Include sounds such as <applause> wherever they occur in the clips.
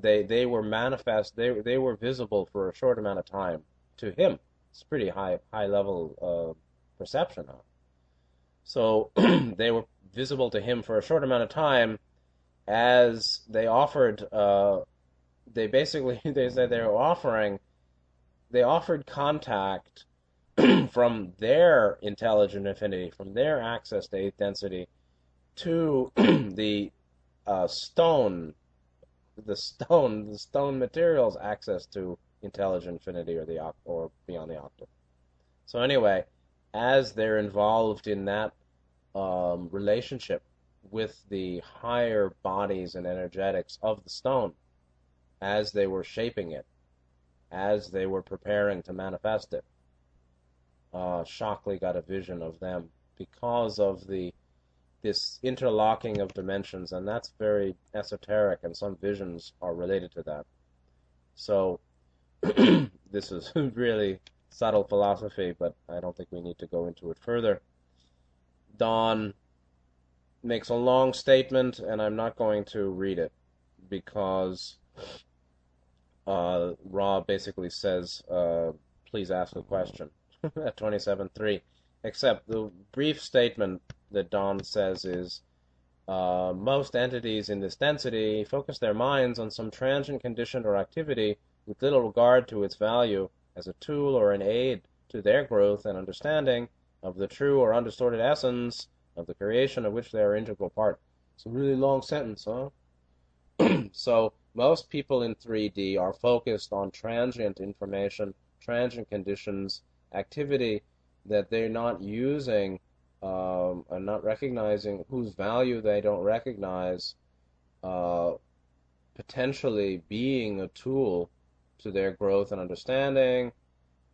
they they were manifest. They they were visible for a short amount of time to him. It's pretty high high level uh, perception. So <clears throat> they were visible to him for a short amount of time, as they offered. Uh, they basically <laughs> they said they were offering. They offered contact <clears throat> from their intelligent infinity, from their access to eighth density, to <clears throat> the uh, stone, the stone, the stone materials access to intelligent infinity or the or beyond the octave. So anyway, as they're involved in that um, relationship with the higher bodies and energetics of the stone, as they were shaping it, as they were preparing to manifest it, uh, Shockley got a vision of them because of the this interlocking of dimensions, and that's very esoteric, and some visions are related to that. So <clears throat> this is <laughs> really subtle philosophy, but I don't think we need to go into it further. Don makes a long statement, and I'm not going to read it because uh, Ra basically says, uh, please ask a question <laughs> at 27.3. Except the brief statement that Don says is uh, most entities in this density focus their minds on some transient condition or activity with little regard to its value as a tool or an aid to their growth and understanding of the true or undistorted essence of the creation of which they are integral part. It's a really long sentence, huh? <clears throat> so most people in 3D are focused on transient information, transient conditions, activity that they're not using um, and not recognizing whose value they don't recognize, uh, potentially being a tool to their growth and understanding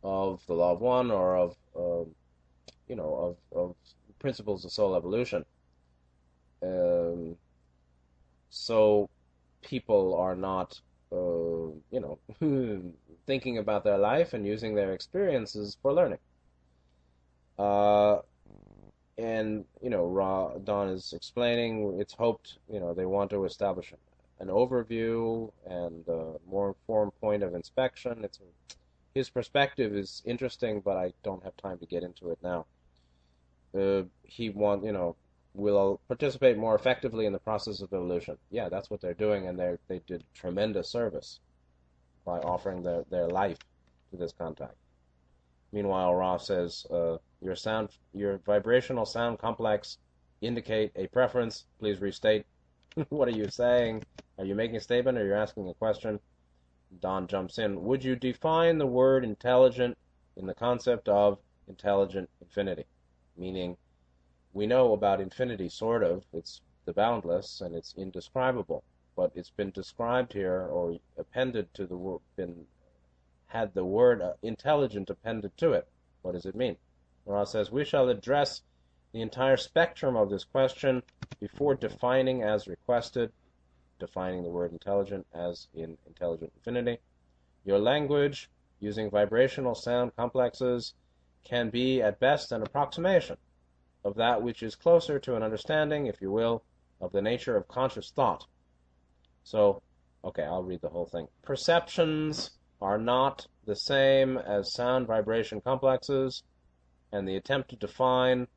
of the law of one or of, uh, you know, of, of principles of soul evolution. Um, so people are not, uh, you know, <laughs> thinking about their life and using their experiences for learning. Uh, and you know, Ra Don is explaining. It's hoped you know they want to establish an overview and a more informed point of inspection. It's his perspective is interesting, but I don't have time to get into it now. Uh, he want you know will participate more effectively in the process of evolution. Yeah, that's what they're doing, and they they did tremendous service by offering their, their life to this contact. Meanwhile, Ra says, uh, your sound, your vibrational sound complex indicate a preference. Please restate. <laughs> what are you saying? Are you making a statement or you're asking a question? Don jumps in. Would you define the word intelligent in the concept of intelligent infinity? Meaning, we know about infinity, sort of. It's the boundless and it's indescribable but it's been described here or appended to the word, been had the word uh, intelligent appended to it. What does it mean? Ra says, We shall address the entire spectrum of this question before defining as requested, defining the word intelligent as in intelligent infinity. Your language, using vibrational sound complexes, can be at best an approximation of that which is closer to an understanding, if you will, of the nature of conscious thought. So, okay, I'll read the whole thing. Perceptions are not the same as sound vibration complexes, and the attempt to define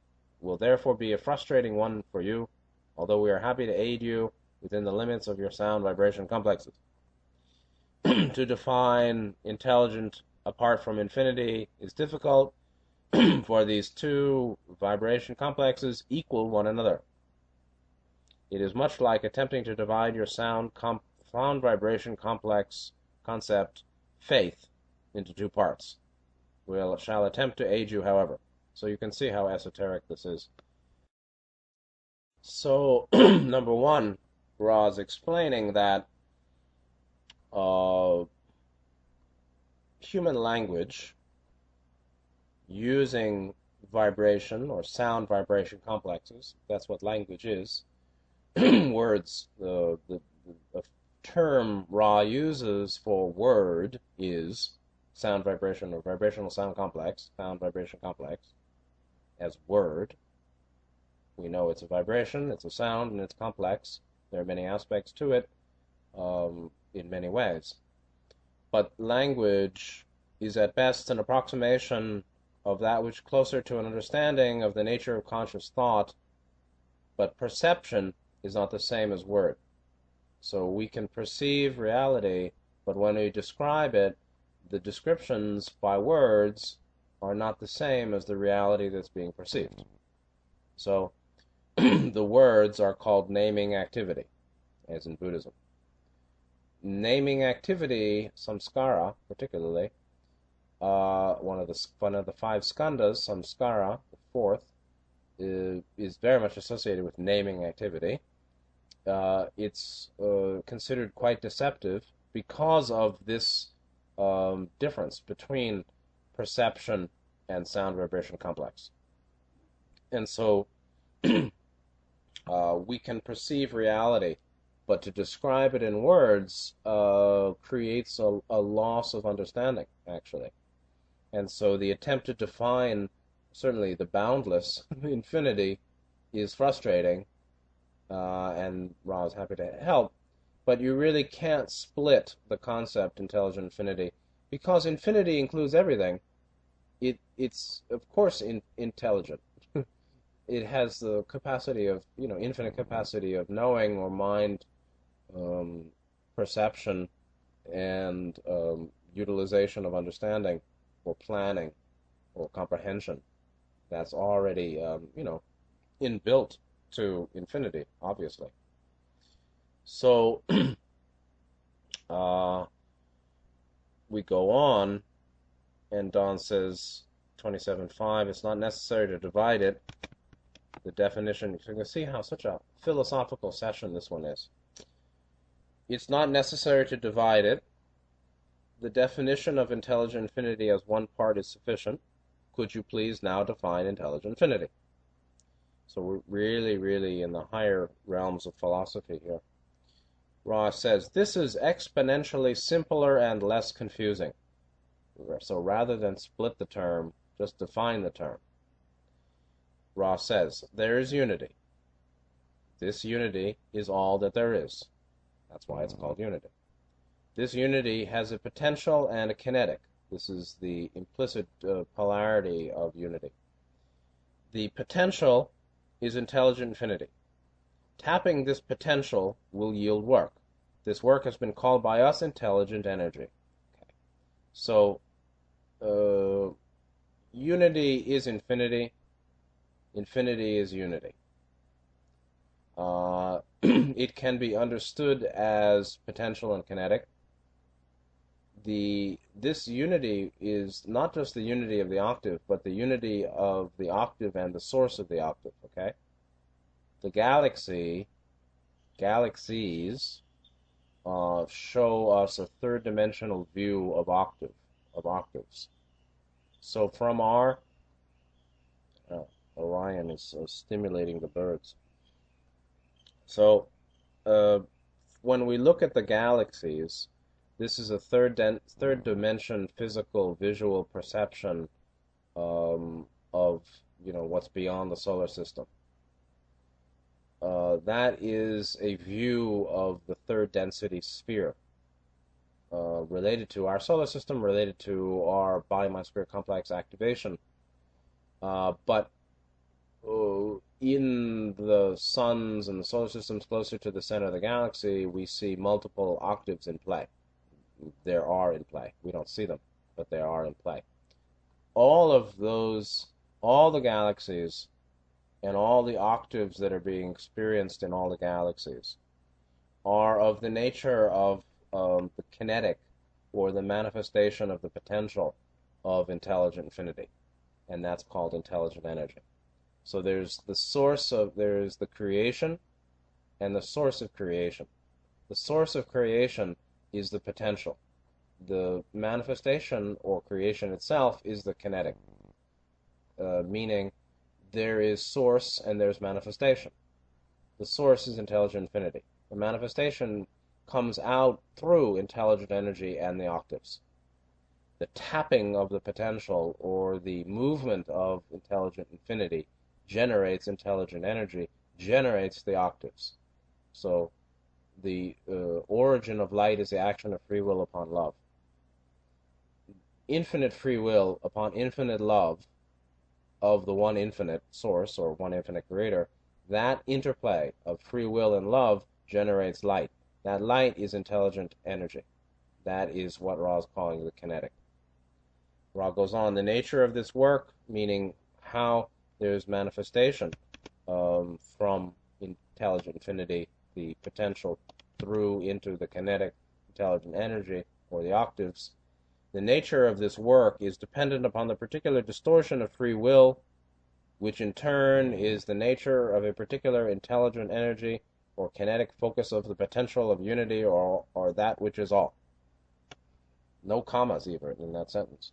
will therefore be a frustrating one for you, although we are happy to aid you within the limits of your sound vibration complexes. <clears throat> to define intelligent apart from infinity is difficult, <clears throat> for these two vibration complexes equal one another. It is much like attempting to divide your sound, comp- sound vibration complex concept, faith, into two parts. We shall attempt to aid you, however. So you can see how esoteric this is. So, <clears throat> number one, Ra's explaining that uh, human language using vibration or sound vibration complexes, that's what language is, <clears throat> words, the, the, the term Ra uses for word is sound vibration or vibrational sound complex, sound vibration complex, as word. We know it's a vibration, it's a sound, and it's complex. There are many aspects to it. Um, in many ways. But language is at best an approximation of that which is closer to an understanding of the nature of conscious thought, but perception is not the same as word. So we can perceive reality, but when we describe it, the descriptions by words are not the same as the reality that's being perceived. So <clears throat> the words are called naming activity, as in Buddhism. Naming activity, samskara particularly, uh, one of the one of the five skandhas, samskara, the fourth, is, is very much associated with naming activity. Uh, it's uh, considered quite deceptive because of this um, difference between perception and sound vibration complex. And so <clears throat> uh, we can perceive reality, but to describe it in words uh, creates a, a loss of understanding, actually. And so the attempt to define certainly the boundless <laughs> infinity is frustrating, uh, and Ra is happy to help. But you really can't split the concept intelligent infinity because infinity includes everything. It it's of course in, intelligent. <laughs> it has the capacity of you know infinite capacity of knowing or mind um, perception and um, utilization of understanding or planning or comprehension that's already um, you know inbuilt to infinity obviously so <clears throat> uh, we go on and Don says 27.5 it's not necessary to divide it the definition you can see how such a philosophical session this one is it's not necessary to divide it the definition of intelligent infinity as one part is sufficient. Could you please now define intelligent infinity? So we're really, really in the higher realms of philosophy here. Ra says, this is exponentially simpler and less confusing. So rather than split the term, just define the term. Ra says, there is unity. This unity is all that there is. That's why it's called unity. This unity has a potential and a kinetic. This is the implicit uh, polarity of unity. The potential is intelligent infinity. Tapping this potential will yield work. This work has been called by us intelligent energy. Okay. So, uh, unity is infinity. Infinity is unity. Uh, <clears throat> it can be understood as potential and kinetic the this unity is not just the unity of the octave, but the unity of the octave and the source of the octave. Okay, the galaxy, galaxies, uh, show us a third-dimensional view of octave of octaves. So from our uh, Orion is uh, stimulating the birds. So uh, when we look at the galaxies this is a third third dimension physical visual perception um, of you know what's beyond the solar system. Uh, that is a view of the third density sphere uh, related to our solar system, related to our body mind spirit complex activation. Uh, but uh, in the suns and the solar systems closer to the center of the galaxy, we see multiple octaves in play there are in play. We don't see them, but they are in play. All of those, all the galaxies, and all the octaves that are being experienced in all the galaxies are of the nature of um, the kinetic or the manifestation of the potential of intelligent infinity. And that's called intelligent energy. So there's the source of, there's the creation and the source of creation. The source of creation is the potential. The manifestation or creation itself is the kinetic, uh, meaning there is source and there's manifestation. The source is intelligent infinity. The manifestation comes out through intelligent energy and the octaves. The tapping of the potential or the movement of intelligent infinity generates intelligent energy, generates the octaves. So the uh, origin of light is the action of free will upon love. Infinite free will upon infinite love of the one infinite source or one infinite creator, that interplay of free will and love generates light. That light is intelligent energy. That is what Ra is calling the kinetic. Ra goes on, the nature of this work, meaning how there's manifestation um, from intelligent infinity, the potential through into the kinetic intelligent energy or the octaves. The nature of this work is dependent upon the particular distortion of free will, which in turn is the nature of a particular intelligent energy or kinetic focus of the potential of unity or, or that which is all. No commas even in that sentence.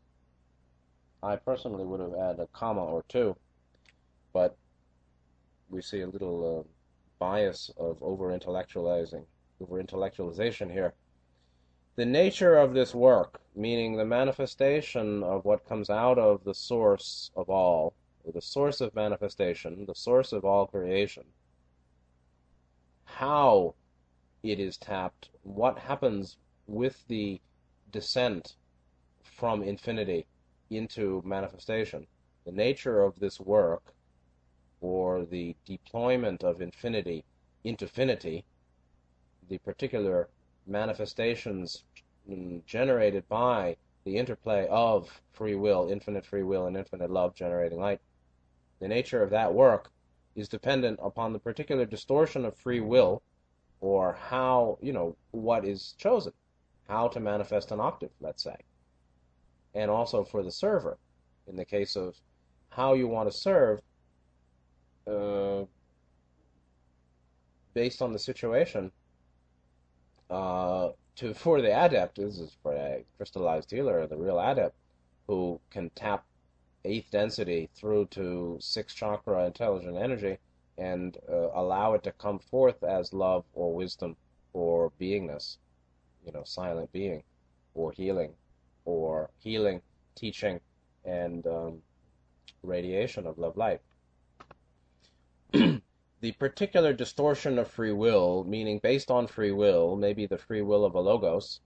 I personally would have added a comma or two, but we see a little uh, bias of over intellectualizing, over intellectualization here. The nature of this work, meaning the manifestation of what comes out of the source of all, or the source of manifestation, the source of all creation, how it is tapped, what happens with the descent from infinity into manifestation. The nature of this work, or the deployment of infinity into finity, the particular manifestations generated by the interplay of free will, infinite free will, and infinite love generating light. The nature of that work is dependent upon the particular distortion of free will or how, you know, what is chosen, how to manifest an octave, let's say. And also for the server, in the case of how you want to serve, uh, based on the situation, uh, to for the adept, this is for a crystallized healer, the real adept, who can tap eighth density through to six chakra intelligent energy and uh, allow it to come forth as love or wisdom or beingness, you know, silent being, or healing, or healing, teaching, and um, radiation of love light. The particular distortion of free will, meaning based on free will, maybe the free will of a logos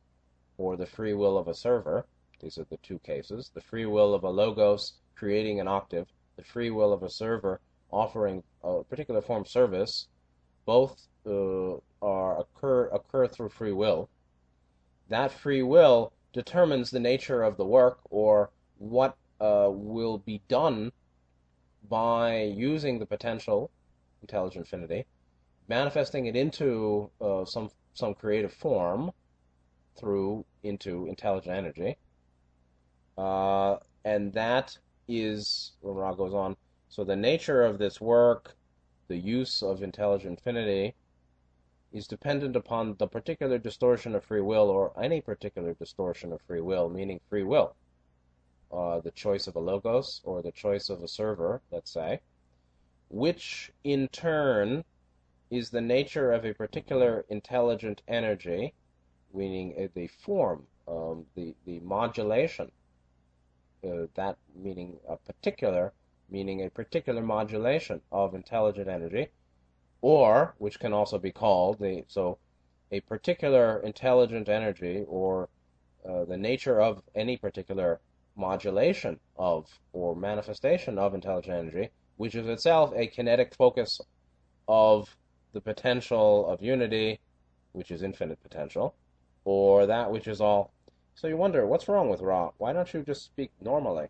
or the free will of a server. These are the two cases. The free will of a logos creating an octave, the free will of a server offering a particular form of service, both uh, are occur occur through free will. That free will determines the nature of the work or what uh, will be done by using the potential intelligent infinity, manifesting it into uh, some some creative form through into intelligent energy, uh, and that is, when Ra goes on, so the nature of this work, the use of intelligent infinity, is dependent upon the particular distortion of free will or any particular distortion of free will, meaning free will. Uh, the choice of a logos or the choice of a server, let's say, which in turn is the nature of a particular intelligent energy, meaning the form, um, the, the modulation uh, that meaning a particular, meaning a particular modulation of intelligent energy, or which can also be called the so a particular intelligent energy or uh, the nature of any particular modulation of or manifestation of intelligent energy, which is itself a kinetic focus of the potential of unity, which is infinite potential, or that which is all so you wonder, what's wrong with Ra? Why don't you just speak normally?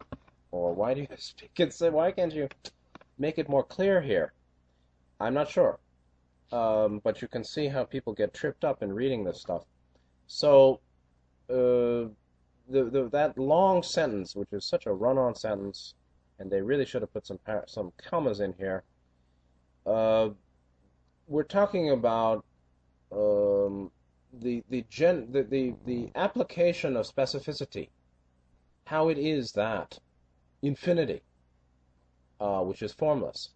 Or why do you <laughs> speak say, why can't you make it more clear here? I'm not sure. Um, but you can see how people get tripped up in reading this stuff. So, uh, the, the, that long sentence, which is such a run-on sentence, and they really should have put some some commas in here. Uh, we're talking about um, the the gen the, the the application of specificity, how it is that infinity, uh, which is formless,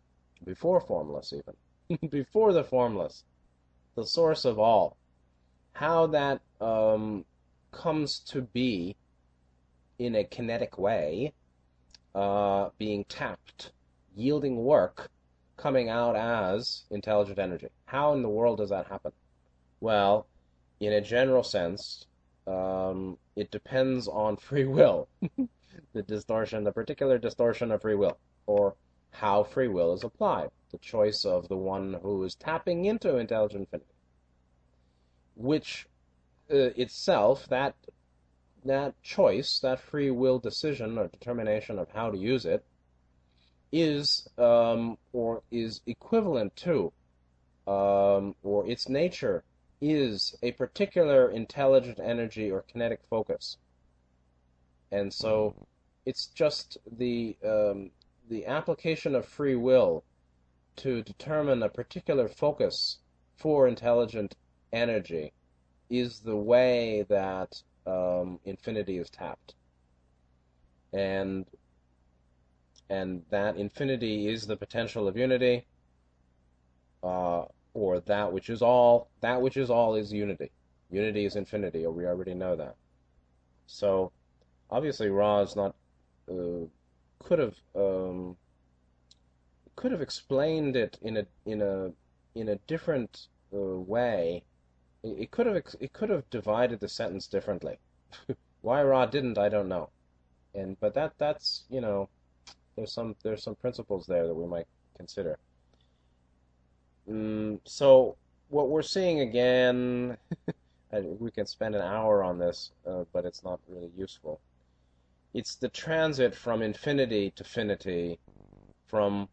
before formless even, <laughs> before the formless, the source of all, how that um, comes to be in a kinetic way, uh, being tapped, yielding work, coming out as intelligent energy. How in the world does that happen? Well, in a general sense, um, it depends on <laughs> free will, the distortion, the particular distortion of free will, or how free will is applied, the choice of the one who is tapping into intelligent infinity, which uh, itself, that that choice, that free will decision or determination of how to use it, is um, or is equivalent to, um, or its nature is a particular intelligent energy or kinetic focus. And so it's just the um, the application of free will to determine a particular focus for intelligent energy is the way that um, infinity is tapped. And and that infinity is the potential of unity, uh, or that which is all. That which is all is unity. Unity is infinity, or we already know that. So, obviously, Ra is not uh, could have um, could have explained it in a in a in a different uh, way. It, could have it could have divided the sentence differently. <laughs> Why Ra didn't, I don't know. And but that that's you know there's some there's some principles there that we might consider. Mm, so what we're seeing again, <laughs> we can spend an hour on this, uh, but it's not really useful. It's the transit from infinity to finity, from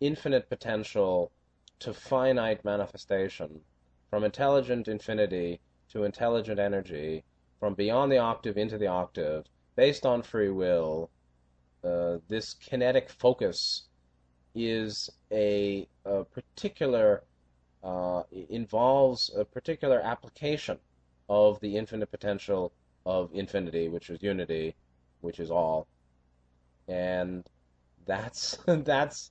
infinite potential to finite manifestation, from intelligent infinity to intelligent energy, from beyond the octave into the octave, based on free will, uh, this kinetic focus is a, a particular uh, involves a particular application of the infinite potential of infinity, which is unity, which is all, and that's <laughs> that's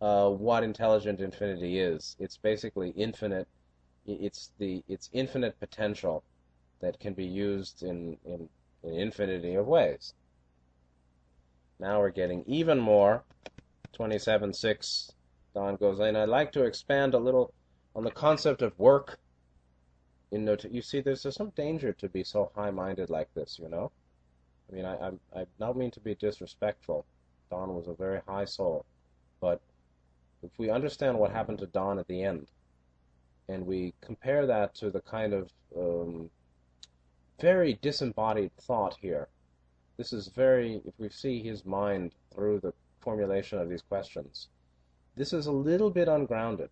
uh, what intelligent infinity is. It's basically infinite. It's the it's infinite potential that can be used in in, in infinity of ways. Now we're getting even more. 27.6, Don goes in. I'd like to expand a little on the concept of work. In not- you see, there's, there's some danger to be so high-minded like this, you know? I mean, I, I, I don't mean to be disrespectful. Don was a very high soul. But if we understand what happened to Don at the end, and we compare that to the kind of um, very disembodied thought here this is very, if we see his mind through the formulation of these questions, this is a little bit ungrounded.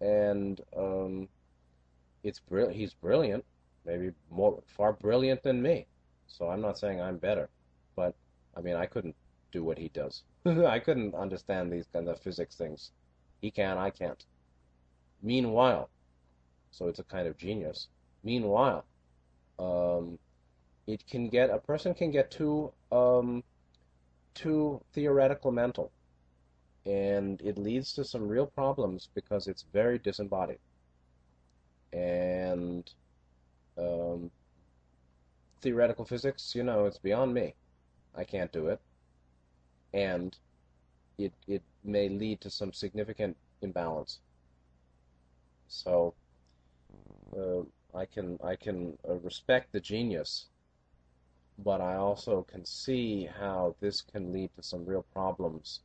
And um, it's br- he's brilliant, maybe more far brilliant than me. So I'm not saying I'm better, but I mean I couldn't do what he does. <laughs> I couldn't understand these kind of physics things. He can, I can't. Meanwhile, so it's a kind of genius. Meanwhile, um, it can get a person can get too um, too theoretical mental, and it leads to some real problems because it's very disembodied. And um, theoretical physics, you know, it's beyond me. I can't do it, and it it may lead to some significant imbalance. So. Uh, I can I can uh, respect the genius but I also can see how this can lead to some real problems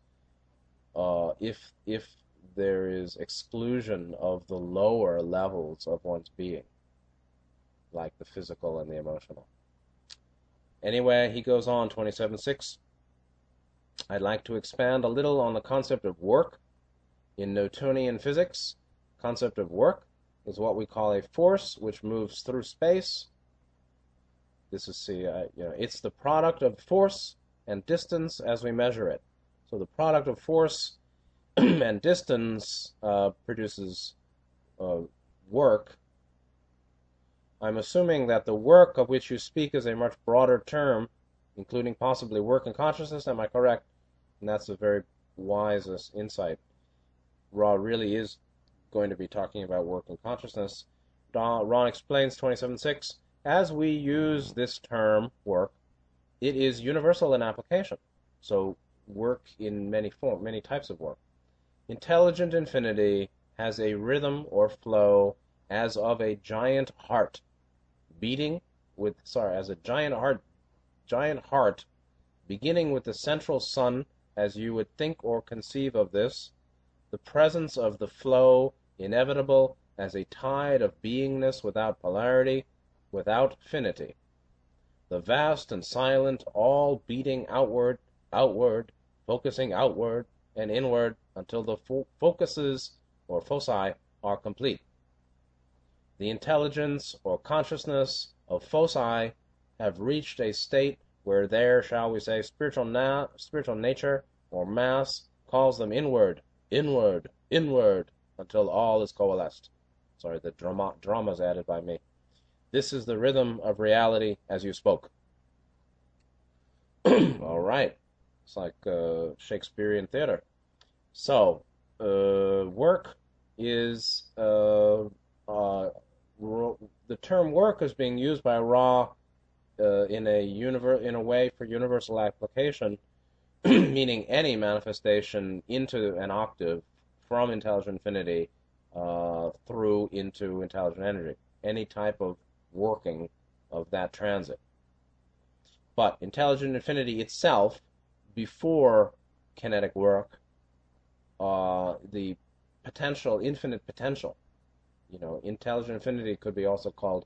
uh, if if there is exclusion of the lower levels of one's being, like the physical and the emotional. Anyway, he goes on 27.6. I'd like to expand a little on the concept of work in Newtonian physics. Concept of work is what we call a force which moves through space this is see, uh, you know, it's the product of force and distance as we measure it. So the product of force <clears throat> and distance uh, produces uh, work. I'm assuming that the work of which you speak is a much broader term, including possibly work and consciousness. Am I correct? And that's a very wise insight. Ra really is going to be talking about work and consciousness. Ra explains 27.6 as we use this term work, it is universal in application. So work in many form, many types of work. Intelligent infinity has a rhythm or flow as of a giant heart, beating with, sorry, as a giant heart, giant heart, beginning with the central sun, as you would think or conceive of this, the presence of the flow, inevitable as a tide of beingness without polarity, without finity. The vast and silent, all beating outward, outward, focusing outward and inward until the fo- focuses or foci are complete. The intelligence or consciousness of foci have reached a state where their, shall we say, spiritual na- spiritual nature or mass calls them inward, inward, inward, until all is coalesced. Sorry, the drama drama's added by me. This is the rhythm of reality as you spoke. <clears throat> all right. It's like uh, Shakespearean theater. So, uh, work is uh, uh the term work is being used by Ra uh, in a in a way for universal application, <clears throat> meaning any manifestation into an octave from intelligent infinity uh, through into intelligent energy. Any type of working of that transit. But intelligent infinity itself, before kinetic work, uh, the potential, infinite potential, you know, intelligent infinity could be also called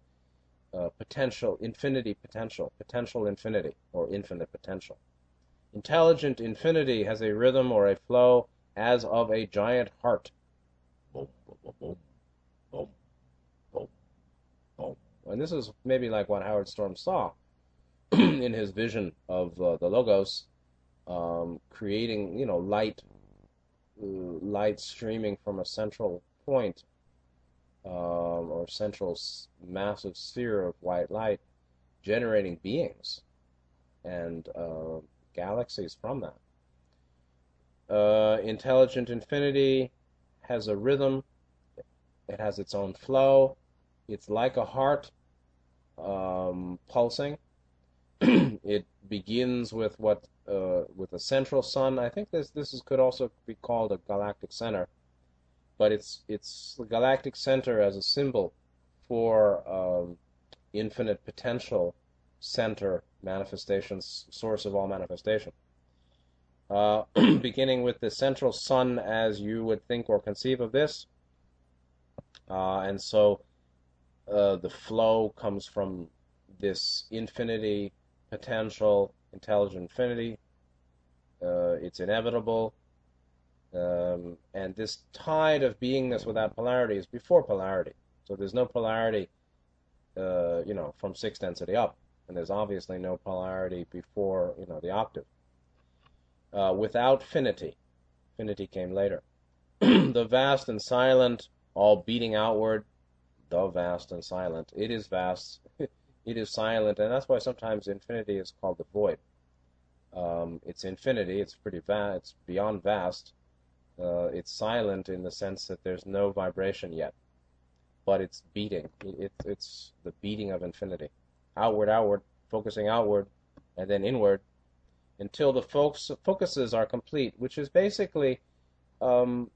uh, potential, infinity potential, potential infinity, or infinite potential. Intelligent infinity has a rhythm or a flow as of a giant heart. And this is maybe like what Howard Storm saw <clears throat> in his vision of uh, the Logos, um, creating, you know, light, uh, light streaming from a central point um, or central massive sphere of white light, generating beings and uh, galaxies from that. Uh, intelligent infinity has a rhythm. It has its own flow. It's like a heart um, pulsing. <clears throat> it begins with what uh, with a central sun. I think this this is, could also be called a galactic center, but it's it's the galactic center as a symbol for um, infinite potential center manifestations, source of all manifestation. Uh, <clears throat> beginning with the central sun as you would think or conceive of this. Uh, and so uh, the flow comes from this infinity, potential, intelligent infinity. Uh, it's inevitable. Um, and this tide of beingness without polarity is before polarity. So there's no polarity, uh, you know, from sixth density up. And there's obviously no polarity before, you know, the octave. Uh, without finity. Finity came later. <clears throat> the vast and silent, all beating outward, the vast and silent. It is vast, <laughs> it is silent, and that's why sometimes infinity is called the void. Um, it's infinity, it's pretty vast, it's beyond vast. Uh, it's silent in the sense that there's no vibration yet, but it's beating. It, it, it's the beating of infinity. Outward, outward, focusing outward, and then inward, until the focuses are complete, which is basically um,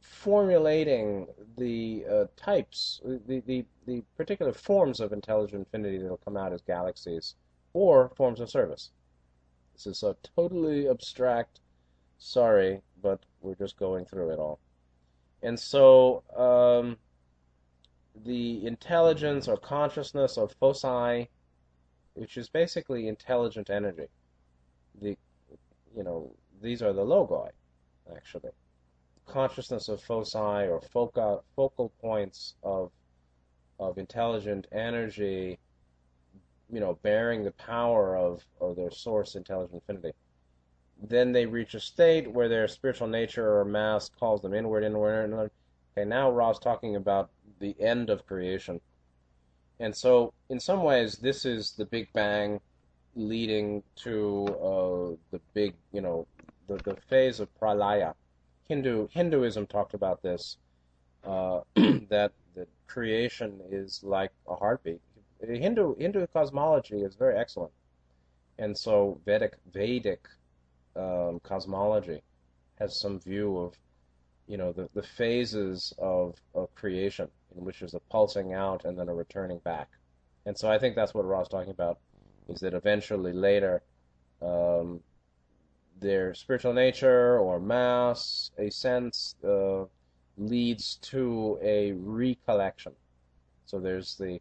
formulating the uh, types, the, the, the particular forms of intelligent infinity that will come out as galaxies or forms of service. This is a totally abstract, sorry, but we're just going through it all. And so um, the intelligence or consciousness of foci, which is basically intelligent energy, the you know these are the logoi, actually consciousness of foci or focal focal points of of intelligent energy, you know, bearing the power of, of their source, intelligent infinity. Then they reach a state where their spiritual nature or mass calls them inward, inward, inward. Okay, now Ra's talking about the end of creation. And so, in some ways, this is the Big Bang leading to uh, the big, you know, the, the phase of pralaya, Hindu Hinduism talked about this uh, <clears throat> that that creation is like a heartbeat. Hindu Hindu cosmology is very excellent, and so Vedic Vedic um, cosmology has some view of you know the, the phases of, of creation in which there's a pulsing out and then a returning back. And so I think that's what Ra's talking about, is that eventually later um, their spiritual nature or mass, a sense, uh, leads to a recollection. So there's the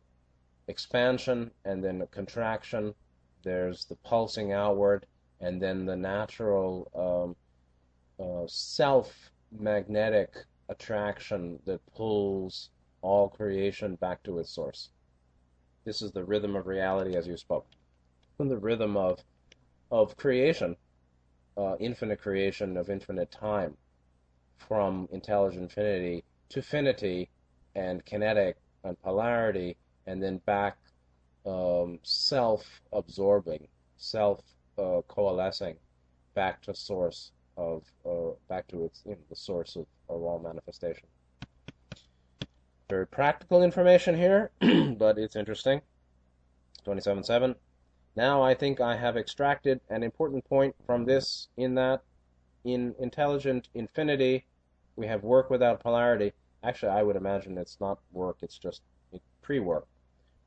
expansion and then contraction. There's the pulsing outward and then the natural um, uh, self-magnetic attraction that pulls all creation back to its source. This is the rhythm of reality as you spoke. The rhythm of of creation, uh, infinite creation of infinite time, from intelligent infinity to finity and kinetic and polarity, and then back um, self-absorbing, self-coalescing, uh, back to source of, uh, back to its, you know, the source of, of all manifestation. Very practical information here, <clears throat> but it's interesting. 27.7. Now I think I have extracted an important point from this in that in intelligent infinity we have work without polarity. Actually, I would imagine it's not work, it's just pre-work.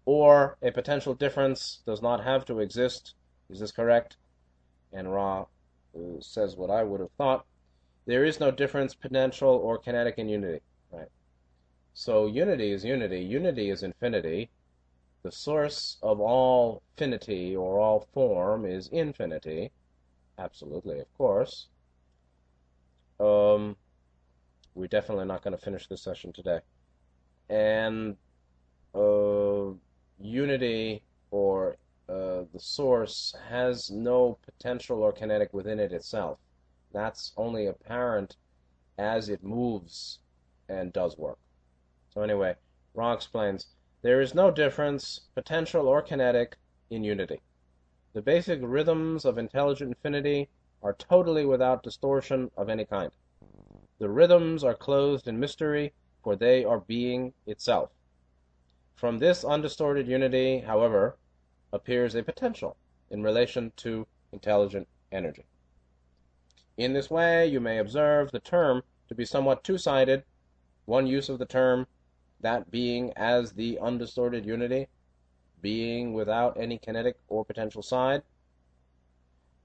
Or a potential difference does not have to exist. Is this correct? And Ra uh, says what I would have thought. There is no difference, potential or kinetic in unity. Right. So unity is unity. Unity is infinity the source of all finity or all form is infinity. Absolutely, of course. Um, we're definitely not going to finish this session today. And uh, unity or uh, the source has no potential or kinetic within it itself. That's only apparent as it moves and does work. So anyway, Ra explains there is no difference, potential or kinetic, in unity. The basic rhythms of intelligent infinity are totally without distortion of any kind. The rhythms are clothed in mystery, for they are being itself. From this undistorted unity, however, appears a potential in relation to intelligent energy. In this way, you may observe the term to be somewhat two-sided. One use of the term that being as the undistorted unity, being without any kinetic or potential side.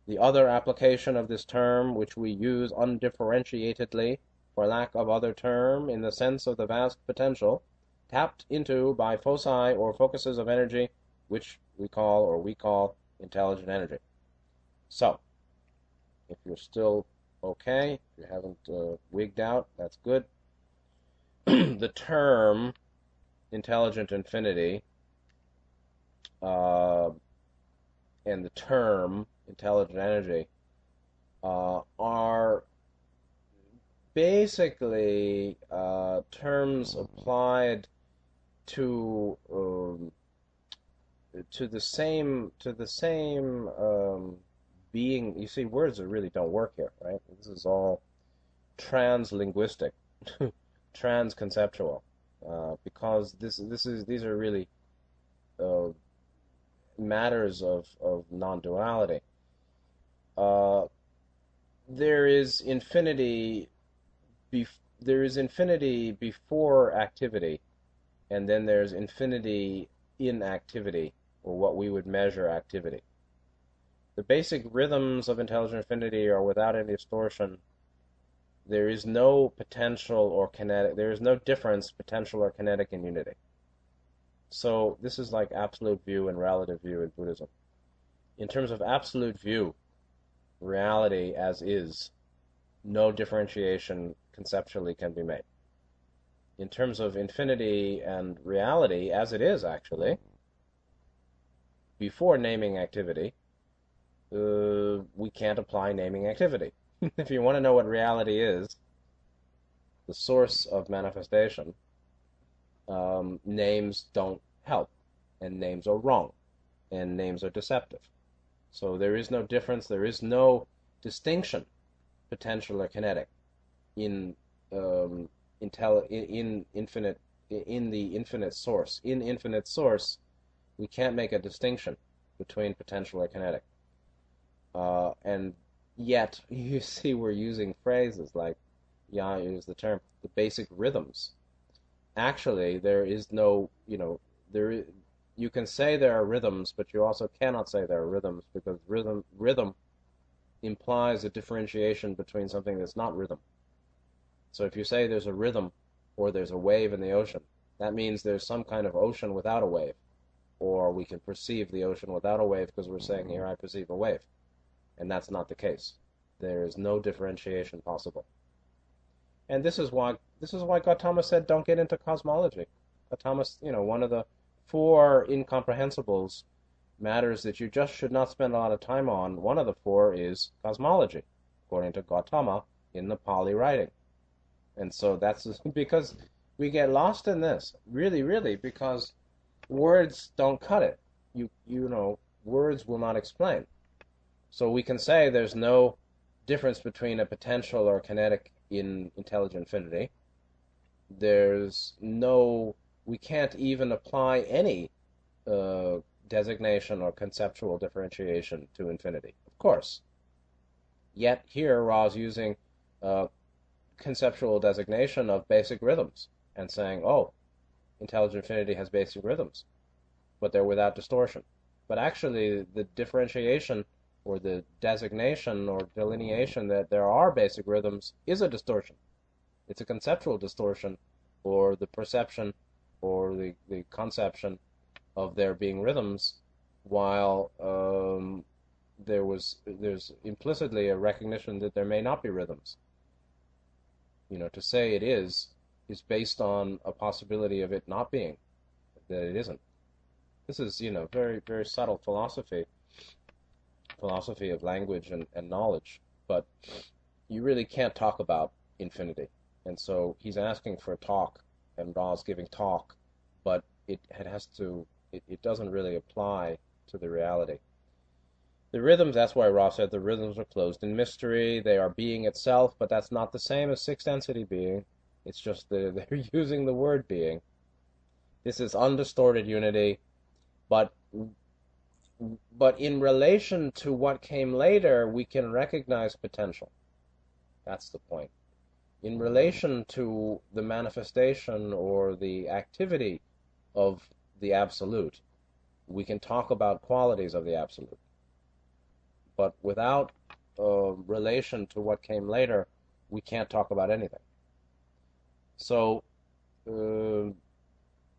The other application of this term, which we use undifferentiatedly, for lack of other term, in the sense of the vast potential, tapped into by foci or focuses of energy, which we call or we call intelligent energy. So, if you're still okay, if you haven't uh, wigged out, that's good. <clears throat> the term intelligent infinity uh, and the term intelligent energy uh, are basically uh, terms applied to um, to the same to the same um, being. You see, words that really don't work here, right? This is all translinguistic. <laughs> transconceptual, uh, because this this is these are really uh, matters of of non-duality. Uh, there is infinity. Bef- there is infinity before activity, and then there's infinity in activity, or what we would measure activity. The basic rhythms of intelligent infinity are without any distortion there is no potential or kinetic, there is no difference, potential or kinetic in unity. So this is like absolute view and relative view in Buddhism. In terms of absolute view, reality as is, no differentiation conceptually can be made. In terms of infinity and reality, as it is actually, before naming activity, uh, we can't apply naming activity. <laughs> if you want to know what reality is, the source of manifestation, um, names don't help, and names are wrong, and names are deceptive. So there is no difference, there is no distinction, potential or kinetic, in um, intel- in, in infinite in the infinite source. In infinite source, we can't make a distinction between potential or kinetic. Uh, and Yet, <laughs> you see we're using phrases like, yeah, use the term, the basic rhythms. actually there is no, you know, there you can say there are rhythms, but you also cannot say there are rhythms because rhythm rhythm implies a differentiation between something that's not rhythm. So if you say there's a rhythm or there's a wave in the ocean, that means there's some kind of ocean without a wave. Or we can perceive the ocean without a wave because we're saying here I perceive a wave. And that's not the case. There is no differentiation possible. And this is why this is why Gautama said don't get into cosmology. Gautama, you know, one of the four incomprehensibles matters that you just should not spend a lot of time on. One of the four is cosmology, according to Gautama in the Pali writing. And so that's <laughs> because we get lost in this, really, really, because words don't cut it. You you know, words will not explain. So we can say there's no difference between a potential or kinetic in intelligent infinity. There's no, we can't even apply any uh, designation or conceptual differentiation to infinity. Of course. Yet here Ra is using uh, conceptual designation of basic rhythms and saying, oh, intelligent infinity has basic rhythms, but they're without distortion. But actually, the differentiation or the designation or delineation that there are basic rhythms is a distortion. It's a conceptual distortion or the perception or the, the conception of there being rhythms while um, there was there's implicitly a recognition that there may not be rhythms. You know, to say it is is based on a possibility of it not being, that it isn't. This is, you know, very, very subtle philosophy philosophy of language and, and knowledge, but you really can't talk about infinity. And so he's asking for a talk, and Ra's giving talk, but it, it has to, it, it doesn't really apply to the reality. The rhythms, that's why Ra said the rhythms are closed in mystery. They are being itself, but that's not the same as sixth density being. It's just that <laughs> they're using the word being. This is undistorted unity, but but in relation to what came later, we can recognize potential. That's the point. In relation to the manifestation or the activity of the absolute, we can talk about qualities of the absolute. But without uh, relation to what came later, we can't talk about anything. So uh,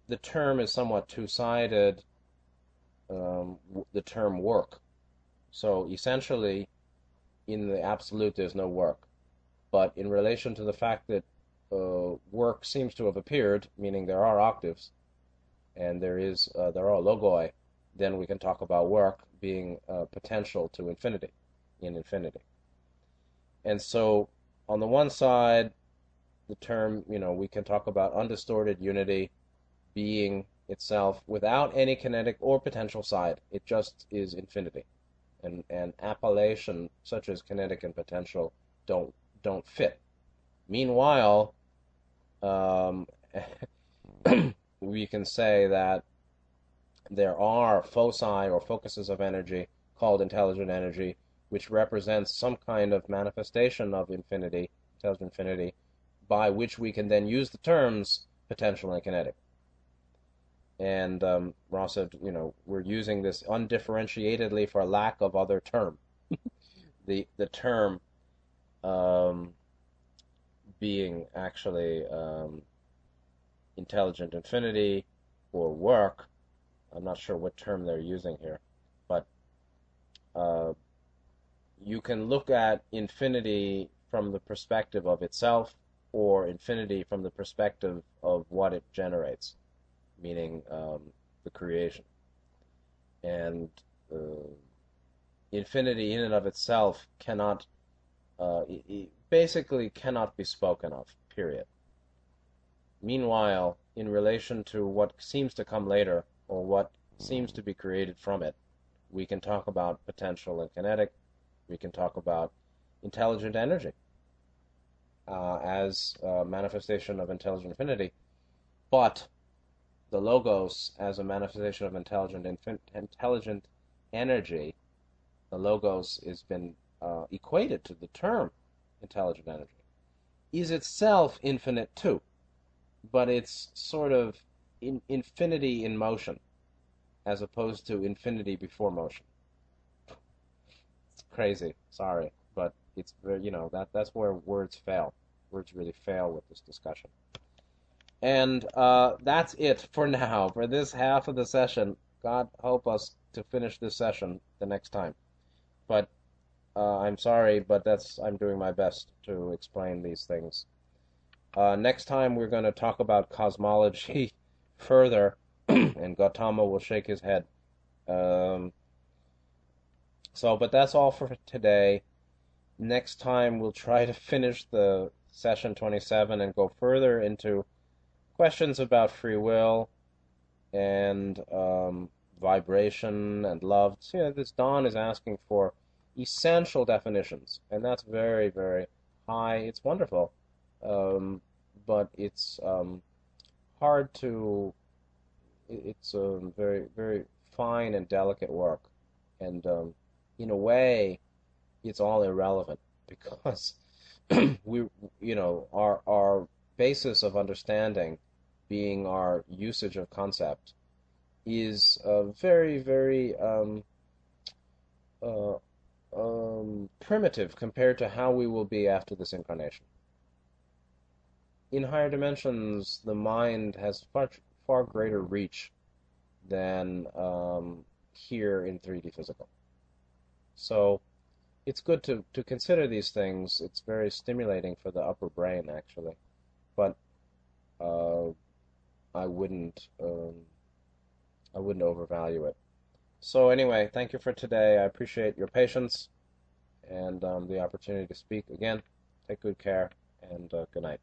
the term is somewhat two sided um, the term work. So essentially, in the absolute, there's no work. But in relation to the fact that uh, work seems to have appeared, meaning there are octaves, and there is uh, there are logoi, then we can talk about work being uh, potential to infinity, in infinity. And so, on the one side, the term, you know, we can talk about undistorted unity being itself without any kinetic or potential side. It just is infinity. And, an appellation such as kinetic and potential don't don't fit. Meanwhile, um, <clears throat> we can say that there are foci or focuses of energy called intelligent energy, which represents some kind of manifestation of infinity, intelligent infinity, by which we can then use the terms potential and kinetic. And um, Ra said, you know, we're using this undifferentiatedly for lack of other term. <laughs> the the term um, being actually um, intelligent infinity or work. I'm not sure what term they're using here, but uh, you can look at infinity from the perspective of itself or infinity from the perspective of what it generates meaning um, the creation. And uh, infinity in and of itself cannot, uh, basically cannot be spoken of, period. Meanwhile, in relation to what seems to come later, or what seems to be created from it, we can talk about potential and kinetic, we can talk about intelligent energy uh, as a manifestation of intelligent infinity. But the logos as a manifestation of intelligent intelligent energy, the logos has been uh, equated to the term intelligent energy, is itself infinite too. but it's sort of in, infinity in motion, as opposed to infinity before motion. It's crazy. Sorry, but it's very, you know that that's where words fail. Words really fail with this discussion. And uh, that's it for now for this half of the session. God help us to finish this session the next time. But uh, I'm sorry, but that's I'm doing my best to explain these things. Uh, next time we're going to talk about cosmology <laughs> further, <clears throat> and Gautama will shake his head. Um, so, but that's all for today. Next time we'll try to finish the session 27 and go further into questions about free will and um, vibration and love. So, this Don is asking for essential definitions, and that's very, very high. It's wonderful, um, but it's um, hard to. It's a very, very fine and delicate work, and um, in a way, it's all irrelevant <laughs> because <clears throat> we, you know, our our basis of understanding, being our usage of concept, is very, very um, uh, um, primitive compared to how we will be after this incarnation. In higher dimensions, the mind has far, far greater reach than um, here in 3D physical. So it's good to, to consider these things. It's very stimulating for the upper brain, actually. But uh, I wouldn't um, I wouldn't overvalue it. So anyway, thank you for today. I appreciate your patience and um, the opportunity to speak again. Take good care and uh, good night.